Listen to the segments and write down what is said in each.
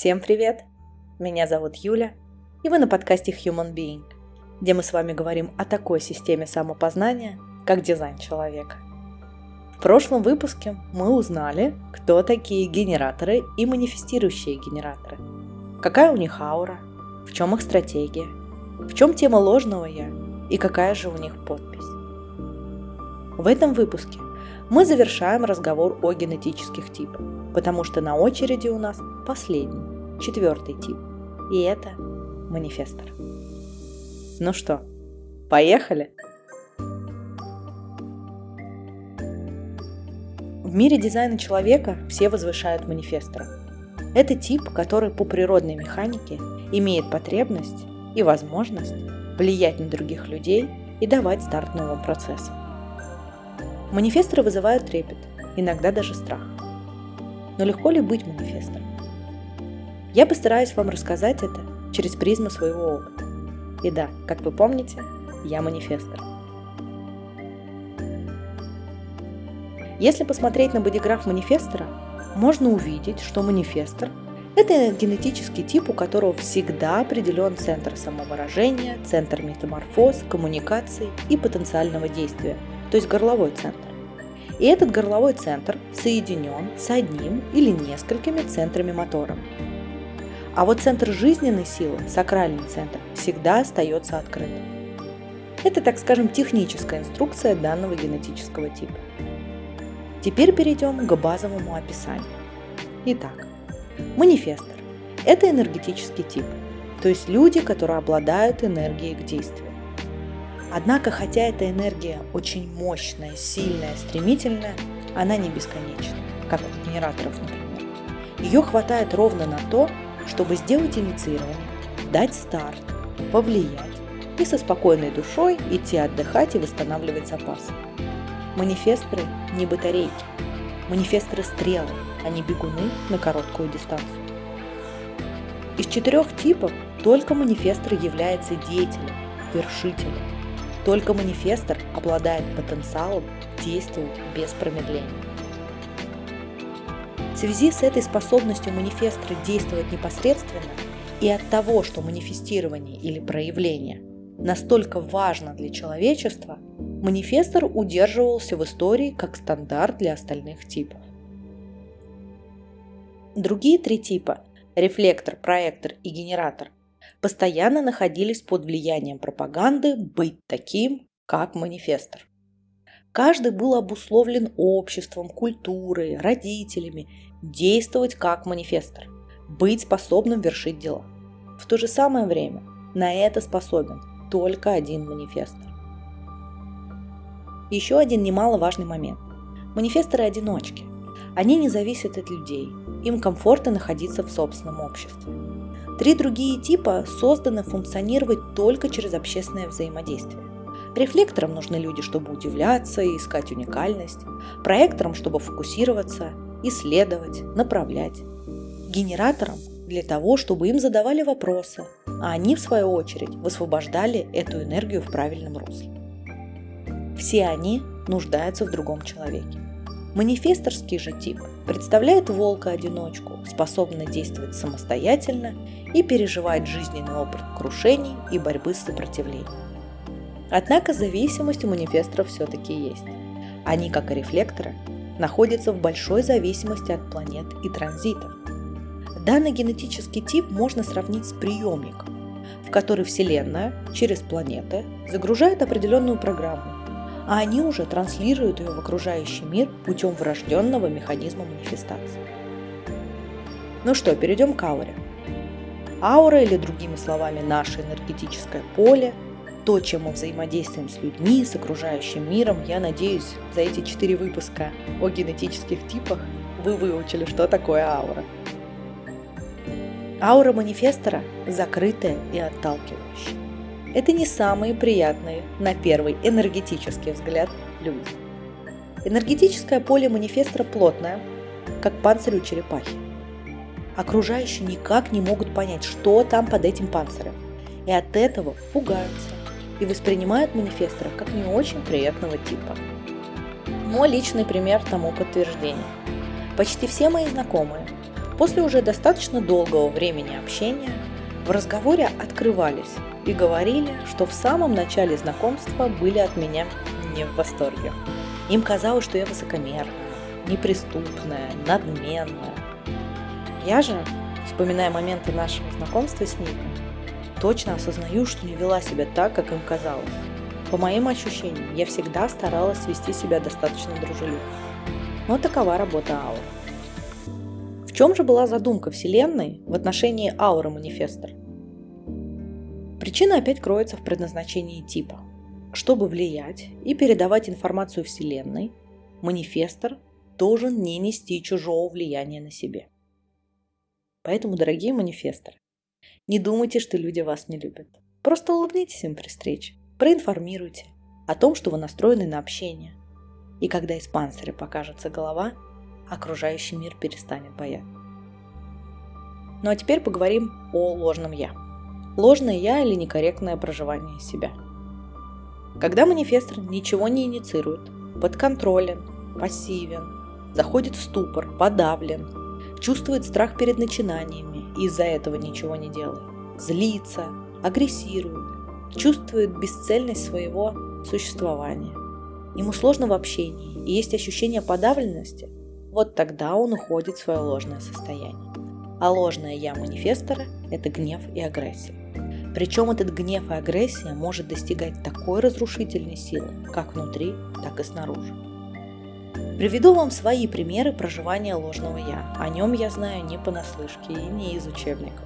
Всем привет! Меня зовут Юля, и вы на подкасте Human Being, где мы с вами говорим о такой системе самопознания, как дизайн человека. В прошлом выпуске мы узнали, кто такие генераторы и манифестирующие генераторы, какая у них аура, в чем их стратегия, в чем тема ложного «я» и какая же у них подпись. В этом выпуске мы завершаем разговор о генетических типах, потому что на очереди у нас последний, четвертый тип, и это манифестор. Ну что, поехали? В мире дизайна человека все возвышают манифестора. Это тип, который по природной механике имеет потребность и возможность влиять на других людей и давать старт новым процессам. Манифесторы вызывают трепет, иногда даже страх. Но легко ли быть манифестором? Я постараюсь вам рассказать это через призму своего опыта. И да, как вы помните, я манифестор. Если посмотреть на бодиграф манифестора, можно увидеть, что манифестор – это генетический тип, у которого всегда определен центр самовыражения, центр метаморфоз, коммуникации и потенциального действия – то есть горловой центр. И этот горловой центр соединен с одним или несколькими центрами мотора. А вот центр жизненной силы, сакральный центр, всегда остается открытым. Это, так скажем, техническая инструкция данного генетического типа. Теперь перейдем к базовому описанию. Итак, манифестор – это энергетический тип, то есть люди, которые обладают энергией к действию. Однако, хотя эта энергия очень мощная, сильная, стремительная, она не бесконечна, как у генераторов, например. Ее хватает ровно на то, чтобы сделать инициирование, дать старт, повлиять и со спокойной душой идти отдыхать и восстанавливать запасы. Манифесторы не батарейки, манифесторы стрелы, а не бегуны на короткую дистанцию. Из четырех типов только манифестор является деятелем, вершителем, только манифестор обладает потенциалом действовать без промедления. В связи с этой способностью манифестора действовать непосредственно и от того, что манифестирование или проявление настолько важно для человечества, манифестор удерживался в истории как стандарт для остальных типов. Другие три типа – рефлектор, проектор и генератор постоянно находились под влиянием пропаганды быть таким, как манифестор. Каждый был обусловлен обществом, культурой, родителями, действовать как манифестор, быть способным вершить дела. В то же самое время на это способен только один манифестор. Еще один немаловажный момент. Манифесторы одиночки. Они не зависят от людей, им комфортно находиться в собственном обществе. Три другие типа созданы функционировать только через общественное взаимодействие. Рефлекторам нужны люди, чтобы удивляться и искать уникальность, проекторам, чтобы фокусироваться, исследовать, направлять, генераторам для того, чтобы им задавали вопросы, а они, в свою очередь, высвобождали эту энергию в правильном русле. Все они нуждаются в другом человеке. Манифесторский же тип представляет волка-одиночку, способный действовать самостоятельно и переживать жизненный опыт крушений и борьбы с сопротивлением. Однако зависимость у манифесторов все-таки есть. Они, как и рефлекторы, находятся в большой зависимости от планет и транзитов. Данный генетический тип можно сравнить с приемником, в который Вселенная через планеты загружает определенную программу, а они уже транслируют ее в окружающий мир путем врожденного механизма манифестации. Ну что, перейдем к ауре. Аура, или другими словами, наше энергетическое поле, то, чем мы взаимодействуем с людьми, с окружающим миром, я надеюсь, за эти четыре выпуска о генетических типах вы выучили, что такое аура. Аура манифестора закрытая и отталкивающая. Это не самые приятные, на первый энергетический взгляд, люди. Энергетическое поле манифестора плотное, как панцирь у черепахи. Окружающие никак не могут понять, что там под этим панцирем, и от этого пугаются и воспринимают манифестора как не очень приятного типа. Мой личный пример тому подтверждение. Почти все мои знакомые После уже достаточно долгого времени общения в разговоре открывались и говорили, что в самом начале знакомства были от меня не в восторге. Им казалось, что я высокомерная, неприступная, надменная. Я же, вспоминая моменты нашего знакомства с Ником, точно осознаю, что не вела себя так, как им казалось. По моим ощущениям, я всегда старалась вести себя достаточно дружелюбно. Но такова работа ауры. В чем же была задумка Вселенной в отношении ауры манифестора? Причина опять кроется в предназначении типа. Чтобы влиять и передавать информацию Вселенной, манифестор должен не нести чужого влияния на себе. Поэтому, дорогие манифесторы, не думайте, что люди вас не любят. Просто улыбнитесь им при встрече, проинформируйте о том, что вы настроены на общение. И когда из панциря покажется голова, окружающий мир перестанет бояться. Ну а теперь поговорим о ложном «я». Ложное «я» или некорректное проживание себя. Когда манифестор ничего не инициирует, подконтролен, пассивен, заходит в ступор, подавлен, чувствует страх перед начинаниями и из-за этого ничего не делает, злится, агрессирует, чувствует бесцельность своего существования. Ему сложно в общении и есть ощущение подавленности, вот тогда он уходит в свое ложное состояние. А ложное «я» манифестора – это гнев и агрессия. Причем этот гнев и агрессия может достигать такой разрушительной силы, как внутри, так и снаружи. Приведу вам свои примеры проживания ложного «я». О нем я знаю не понаслышке и не из учебников.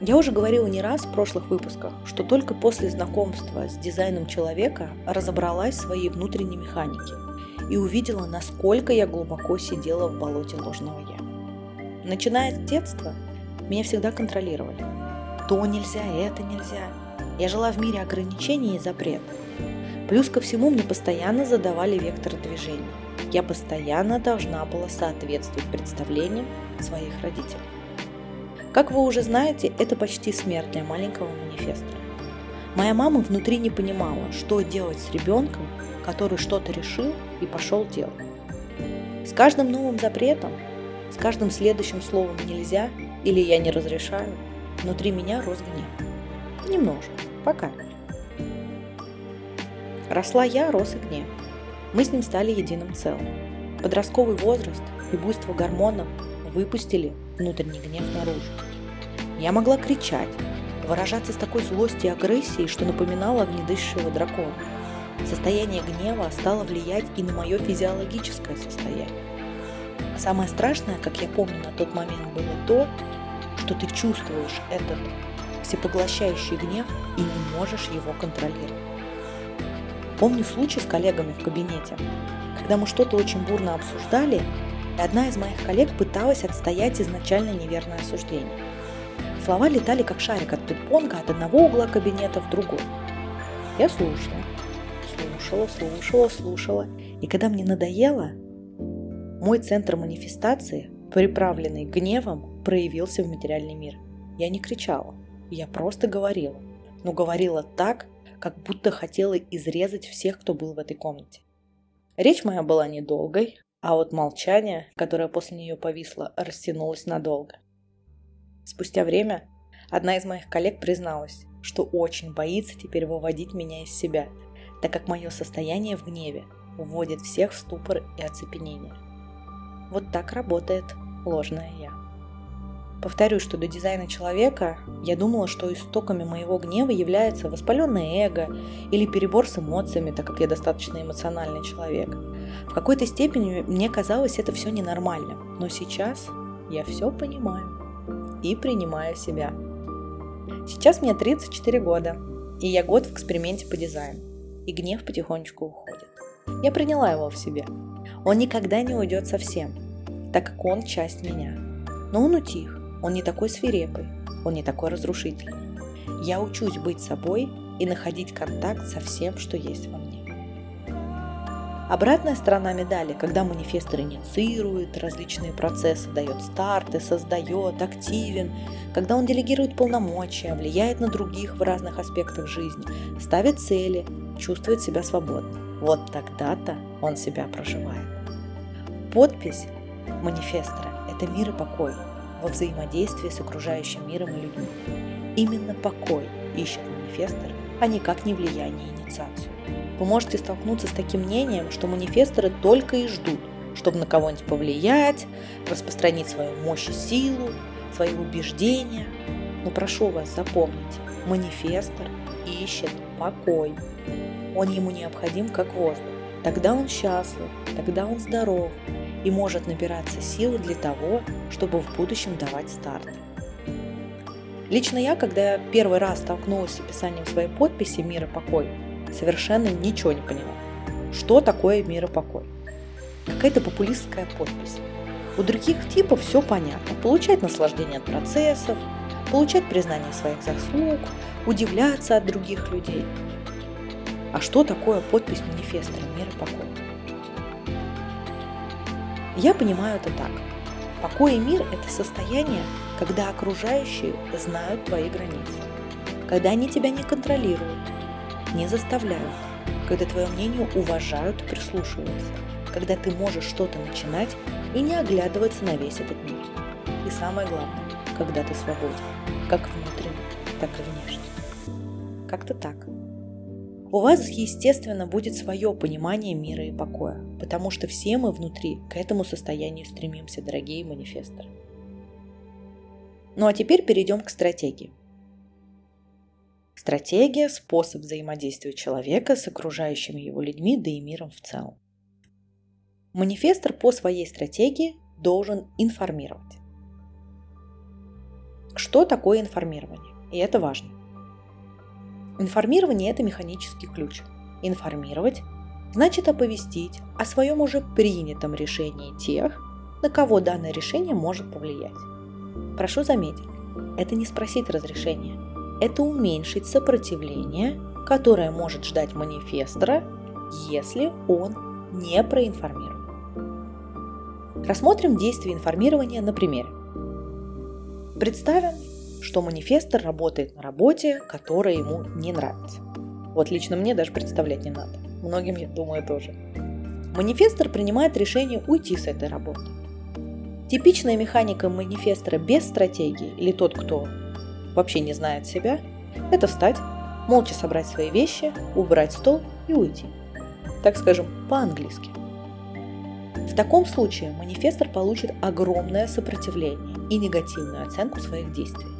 Я уже говорила не раз в прошлых выпусках, что только после знакомства с дизайном человека разобралась в своей внутренней механике и увидела, насколько я глубоко сидела в болоте ложного «я». Начиная с детства, меня всегда контролировали – то нельзя, это нельзя. Я жила в мире ограничений и запретов. Плюс ко всему мне постоянно задавали вектор движения. Я постоянно должна была соответствовать представлениям своих родителей. Как вы уже знаете, это почти смерть для маленького манифеста. Моя мама внутри не понимала, что делать с ребенком, который что-то решил и пошел делать. С каждым новым запретом, с каждым следующим словом «нельзя» или «я не разрешаю» Внутри меня рос гнев. Немножко, пока. Росла я, рос и гнев. Мы с ним стали единым целым. Подростковый возраст и буйство гормонов выпустили внутренний гнев наружу. Я могла кричать, выражаться с такой злостью и агрессией, что напоминала огнедышащего дракона. Состояние гнева стало влиять и на мое физиологическое состояние. Самое страшное, как я помню на тот момент, было то, что ты чувствуешь этот всепоглощающий гнев и не можешь его контролировать. Помню случай с коллегами в кабинете, когда мы что-то очень бурно обсуждали, и одна из моих коллег пыталась отстоять изначально неверное осуждение. Слова летали как шарик от пинг-понга от одного угла кабинета в другой. Я слушала, слушала, слушала, слушала. И когда мне надоело, мой центр манифестации, приправленный гневом, проявился в материальный мир. Я не кричала, я просто говорила. Но говорила так, как будто хотела изрезать всех, кто был в этой комнате. Речь моя была недолгой, а вот молчание, которое после нее повисло, растянулось надолго. Спустя время одна из моих коллег призналась, что очень боится теперь выводить меня из себя, так как мое состояние в гневе вводит всех в ступор и оцепенение. Вот так работает ложное «я». Повторю, что до дизайна человека я думала, что истоками моего гнева является воспаленное эго или перебор с эмоциями, так как я достаточно эмоциональный человек. В какой-то степени мне казалось это все ненормальным, но сейчас я все понимаю и принимаю себя. Сейчас мне 34 года, и я год в эксперименте по дизайну, и гнев потихонечку уходит. Я приняла его в себе. Он никогда не уйдет совсем, так как он часть меня. Но он утих, он не такой свирепый, он не такой разрушительный. Я учусь быть собой и находить контакт со всем, что есть во мне. Обратная сторона медали, когда манифестор инициирует различные процессы, дает старты, создает, активен, когда он делегирует полномочия, влияет на других в разных аспектах жизни, ставит цели, чувствует себя свободно. Вот тогда-то он себя проживает. Подпись манифестора – это мир и покой, во взаимодействии с окружающим миром и людьми. Именно покой ищет манифестор, а никак не влияние и инициацию. Вы можете столкнуться с таким мнением, что манифесторы только и ждут, чтобы на кого-нибудь повлиять, распространить свою мощь и силу, свои убеждения. Но прошу вас запомнить, манифестор ищет покой. Он ему необходим как воздух. Тогда он счастлив, тогда он здоров и может набираться силы для того, чтобы в будущем давать старт. Лично я, когда первый раз столкнулась с описанием своей подписи «Мир и покой», совершенно ничего не поняла. Что такое «Мир и покой»? Какая-то популистская подпись. У других типов все понятно. Получать наслаждение от процессов, получать признание своих заслуг, удивляться от других людей. А что такое подпись манифеста «Мир и покой»? Я понимаю это так. Покой и мир – это состояние, когда окружающие знают твои границы, когда они тебя не контролируют, не заставляют, когда твое мнение уважают и прислушиваются, когда ты можешь что-то начинать и не оглядываться на весь этот мир. И самое главное, когда ты свободен, как внутренне, так и внешне. Как-то так. У вас, естественно, будет свое понимание мира и покоя, потому что все мы внутри к этому состоянию стремимся, дорогие манифесторы. Ну а теперь перейдем к стратегии. Стратегия – способ взаимодействия человека с окружающими его людьми, да и миром в целом. Манифестор по своей стратегии должен информировать. Что такое информирование? И это важно. Информирование – это механический ключ. Информировать значит оповестить о своем уже принятом решении тех, на кого данное решение может повлиять. Прошу заметить, это не спросить разрешения, это уменьшить сопротивление, которое может ждать манифестора, если он не проинформирован. Рассмотрим действие информирования на примере. Представим, что манифестор работает на работе, которая ему не нравится. Вот лично мне даже представлять не надо. Многим, я думаю, тоже. Манифестор принимает решение уйти с этой работы. Типичная механика манифестора без стратегии или тот, кто вообще не знает себя, это встать, молча собрать свои вещи, убрать стол и уйти. Так скажем, по-английски. В таком случае манифестор получит огромное сопротивление и негативную оценку своих действий.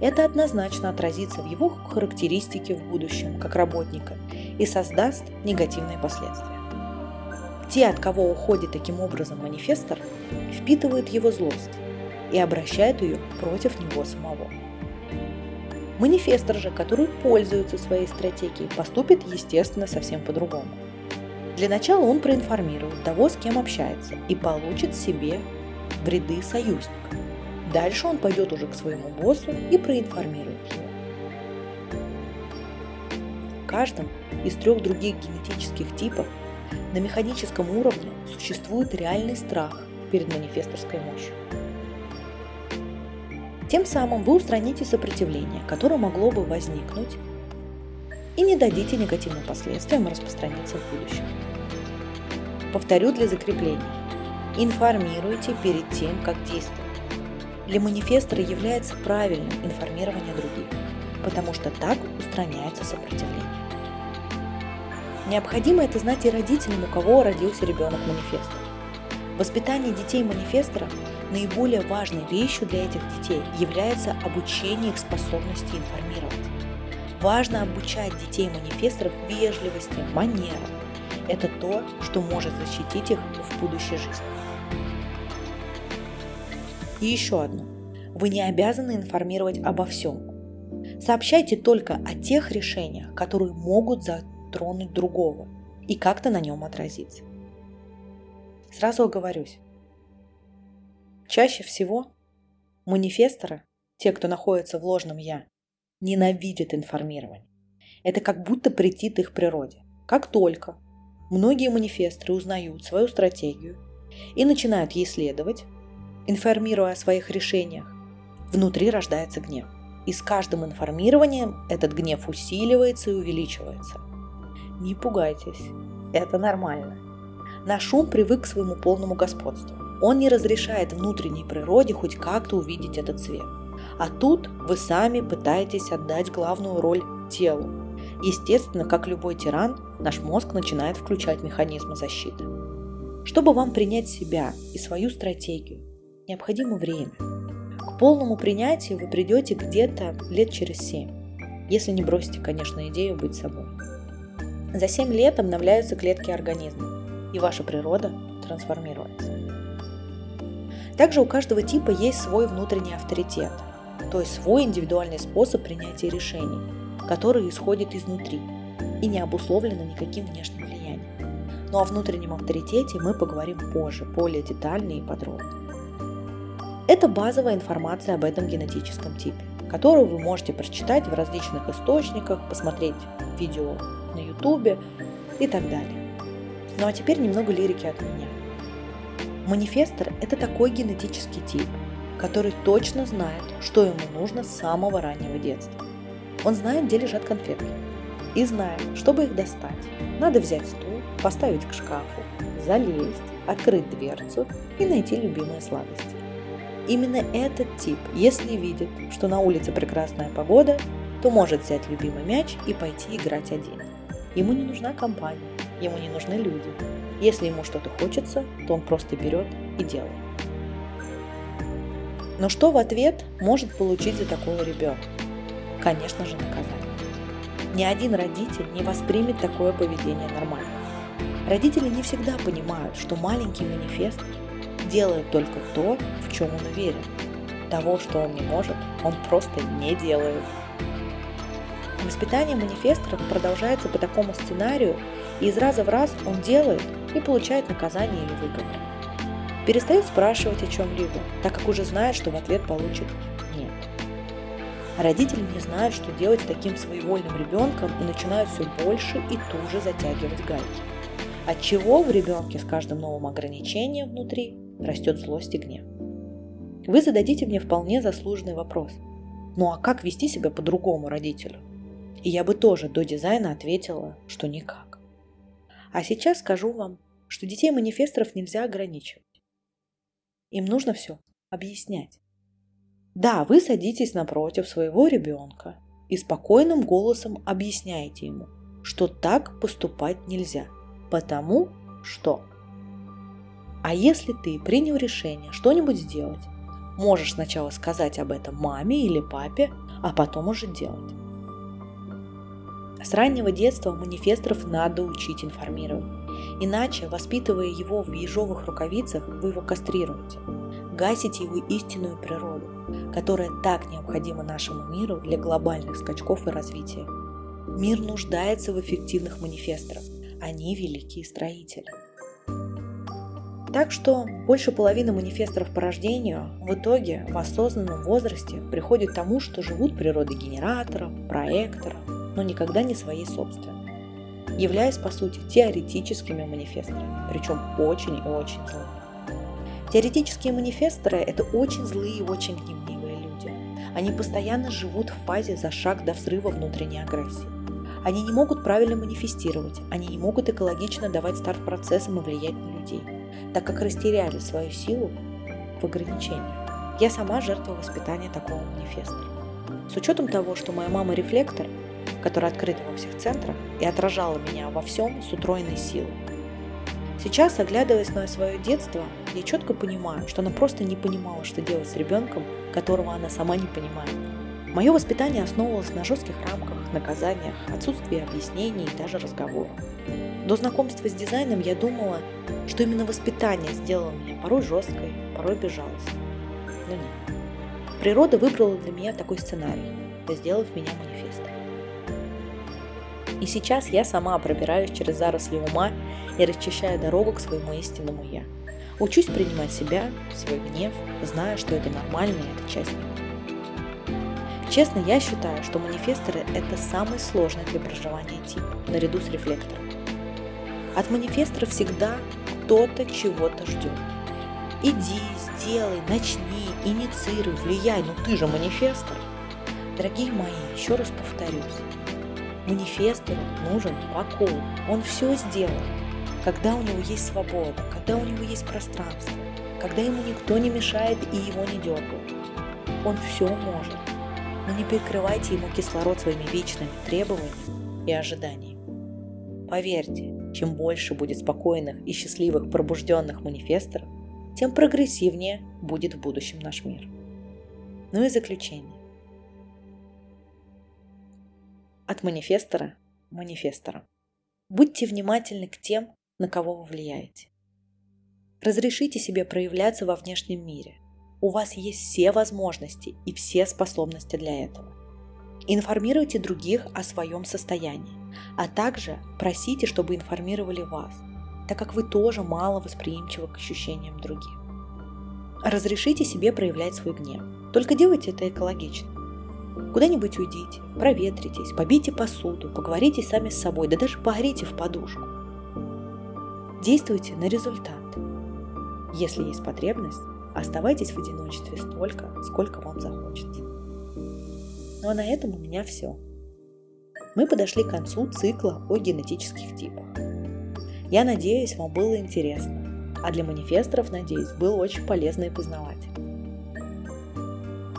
Это однозначно отразится в его характеристике в будущем как работника и создаст негативные последствия. Те, от кого уходит таким образом манифестор, впитывают его злость и обращают ее против него самого. Манифестор же, который пользуется своей стратегией, поступит, естественно, совсем по-другому. Для начала он проинформирует того, с кем общается, и получит себе в ряды союзника. Дальше он пойдет уже к своему боссу и проинформирует его. В каждом из трех других генетических типов на механическом уровне существует реальный страх перед манифесторской мощью. Тем самым вы устраните сопротивление, которое могло бы возникнуть, и не дадите негативным последствиям распространиться в будущем. Повторю для закрепления. Информируйте перед тем, как действовать. Для манифестора является правильным информирование других, потому что так устраняется сопротивление. Необходимо это знать и родителям, у кого родился ребенок манифестора. Воспитание детей манифестора наиболее важной вещью для этих детей является обучение их способности информировать. Важно обучать детей манифесторов вежливости, манерам. Это то, что может защитить их в будущей жизни. И еще одно. Вы не обязаны информировать обо всем. Сообщайте только о тех решениях, которые могут затронуть другого и как-то на нем отразиться. Сразу оговорюсь. Чаще всего манифесторы, те, кто находится в ложном «я», ненавидят информирование. Это как будто претит их природе. Как только многие манифесторы узнают свою стратегию и начинают ей следовать, информируя о своих решениях, внутри рождается гнев. И с каждым информированием этот гнев усиливается и увеличивается. Не пугайтесь, это нормально. Наш ум привык к своему полному господству. Он не разрешает внутренней природе хоть как-то увидеть этот цвет. А тут вы сами пытаетесь отдать главную роль телу. Естественно, как любой тиран, наш мозг начинает включать механизмы защиты. Чтобы вам принять себя и свою стратегию, необходимо время. К полному принятию вы придете где-то лет через 7, если не бросите, конечно, идею быть собой. За 7 лет обновляются клетки организма, и ваша природа трансформируется. Также у каждого типа есть свой внутренний авторитет, то есть свой индивидуальный способ принятия решений, который исходит изнутри и не обусловлено никаким внешним влиянием. Ну а о внутреннем авторитете мы поговорим позже, более детально и подробно. Это базовая информация об этом генетическом типе, которую вы можете прочитать в различных источниках, посмотреть видео на ютубе и так далее. Ну а теперь немного лирики от меня. Манифестор – это такой генетический тип, который точно знает, что ему нужно с самого раннего детства. Он знает, где лежат конфетки. И знает, чтобы их достать, надо взять стул, поставить к шкафу, залезть, открыть дверцу и найти любимые сладости. Именно этот тип, если видит, что на улице прекрасная погода, то может взять любимый мяч и пойти играть один. Ему не нужна компания, ему не нужны люди. Если ему что-то хочется, то он просто берет и делает. Но что в ответ может получить за такое ребенок? Конечно же, наказание. Ни один родитель не воспримет такое поведение нормально. Родители не всегда понимают, что маленький манифест делает только то, в чем он уверен. Того, что он не может, он просто не делает. Воспитание манифесторов продолжается по такому сценарию, и из раза в раз он делает и получает наказание или выговор. Перестает спрашивать о чем-либо, так как уже знает, что в ответ получит «нет». Родители не знают, что делать с таким своевольным ребенком и начинают все больше и туже затягивать гайки. От чего в ребенке с каждым новым ограничением внутри растет злость и гнев. Вы зададите мне вполне заслуженный вопрос. Ну а как вести себя по-другому родителю? И я бы тоже до дизайна ответила, что никак. А сейчас скажу вам, что детей манифесторов нельзя ограничивать. Им нужно все объяснять. Да, вы садитесь напротив своего ребенка и спокойным голосом объясняете ему, что так поступать нельзя, потому что. А если ты принял решение что-нибудь сделать, можешь сначала сказать об этом маме или папе, а потом уже делать. С раннего детства манифесторов надо учить информировать. Иначе, воспитывая его в ежовых рукавицах, вы его кастрируете. Гасите его истинную природу, которая так необходима нашему миру для глобальных скачков и развития. Мир нуждается в эффективных манифесторах. Они великие строители. Так что больше половины манифесторов по рождению в итоге в осознанном возрасте приходят к тому, что живут природой генераторов, проекторов, но никогда не своей собственной, являясь по сути теоретическими манифесторами, причем очень и очень злыми. Теоретические манифесторы – это очень злые и очень гневливые люди. Они постоянно живут в фазе за шаг до взрыва внутренней агрессии. Они не могут правильно манифестировать, они не могут экологично давать старт процессам и влиять на людей, так как растеряли свою силу в ограничениях. Я сама жертва воспитания такого манифестора. С учетом того, что моя мама рефлектор, которая открыта во всех центрах и отражала меня во всем с утроенной силой. Сейчас, оглядываясь на свое детство, я четко понимаю, что она просто не понимала, что делать с ребенком, которого она сама не понимает. Мое воспитание основывалось на жестких рамках, наказаниях, отсутствии объяснений и даже разговоров. До знакомства с дизайном я думала, что именно воспитание сделало меня порой жесткой, порой безжалостной. Но нет. Природа выбрала для меня такой сценарий, сделав меня манифестом. И сейчас я сама пробираюсь через заросли ума и расчищаю дорогу к своему истинному «я». Учусь принимать себя, свой гнев, зная, что это нормально и это часть меня. Честно, я считаю, что манифесторы – это самый сложный для проживания тип, наряду с рефлектором. От манифесторов всегда кто-то чего-то ждет. Иди, сделай, начни, инициируй, влияй, но ты же манифестор. Дорогие мои, еще раз повторюсь, Манифестору нужен покой. Он все сделает, когда у него есть свобода, когда у него есть пространство. когда ему никто не мешает и его не дергают. Он все может, но не перекрывайте ему кислород своими вечными требованиями и ожиданиями. Поверьте, чем больше будет спокойных и счастливых пробужденных манифесторов, тем прогрессивнее будет в будущем наш мир. Ну и заключение. От манифестора манифестора. Будьте внимательны к тем, на кого вы влияете. Разрешите себе проявляться во внешнем мире. У вас есть все возможности и все способности для этого. Информируйте других о своем состоянии, а также просите, чтобы информировали вас, так как вы тоже мало восприимчивы к ощущениям других. Разрешите себе проявлять свой гнев, только делайте это экологично. Куда-нибудь уйдите, проветритесь, побейте посуду, поговорите сами с собой, да даже погорите в подушку. Действуйте на результат. Если есть потребность, оставайтесь в одиночестве столько, сколько вам захочется. Ну а на этом у меня все. Мы подошли к концу цикла о генетических типах. Я надеюсь, вам было интересно, а для манифесторов, надеюсь, было очень полезно и познавательно.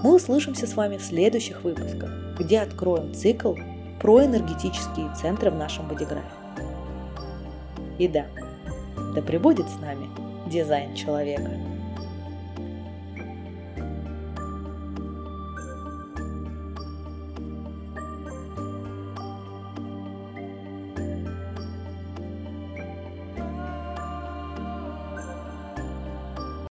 Мы услышимся с вами в следующих выпусках, где откроем цикл про энергетические центры в нашем бодиграфе. И да, да пребудет с нами дизайн человека.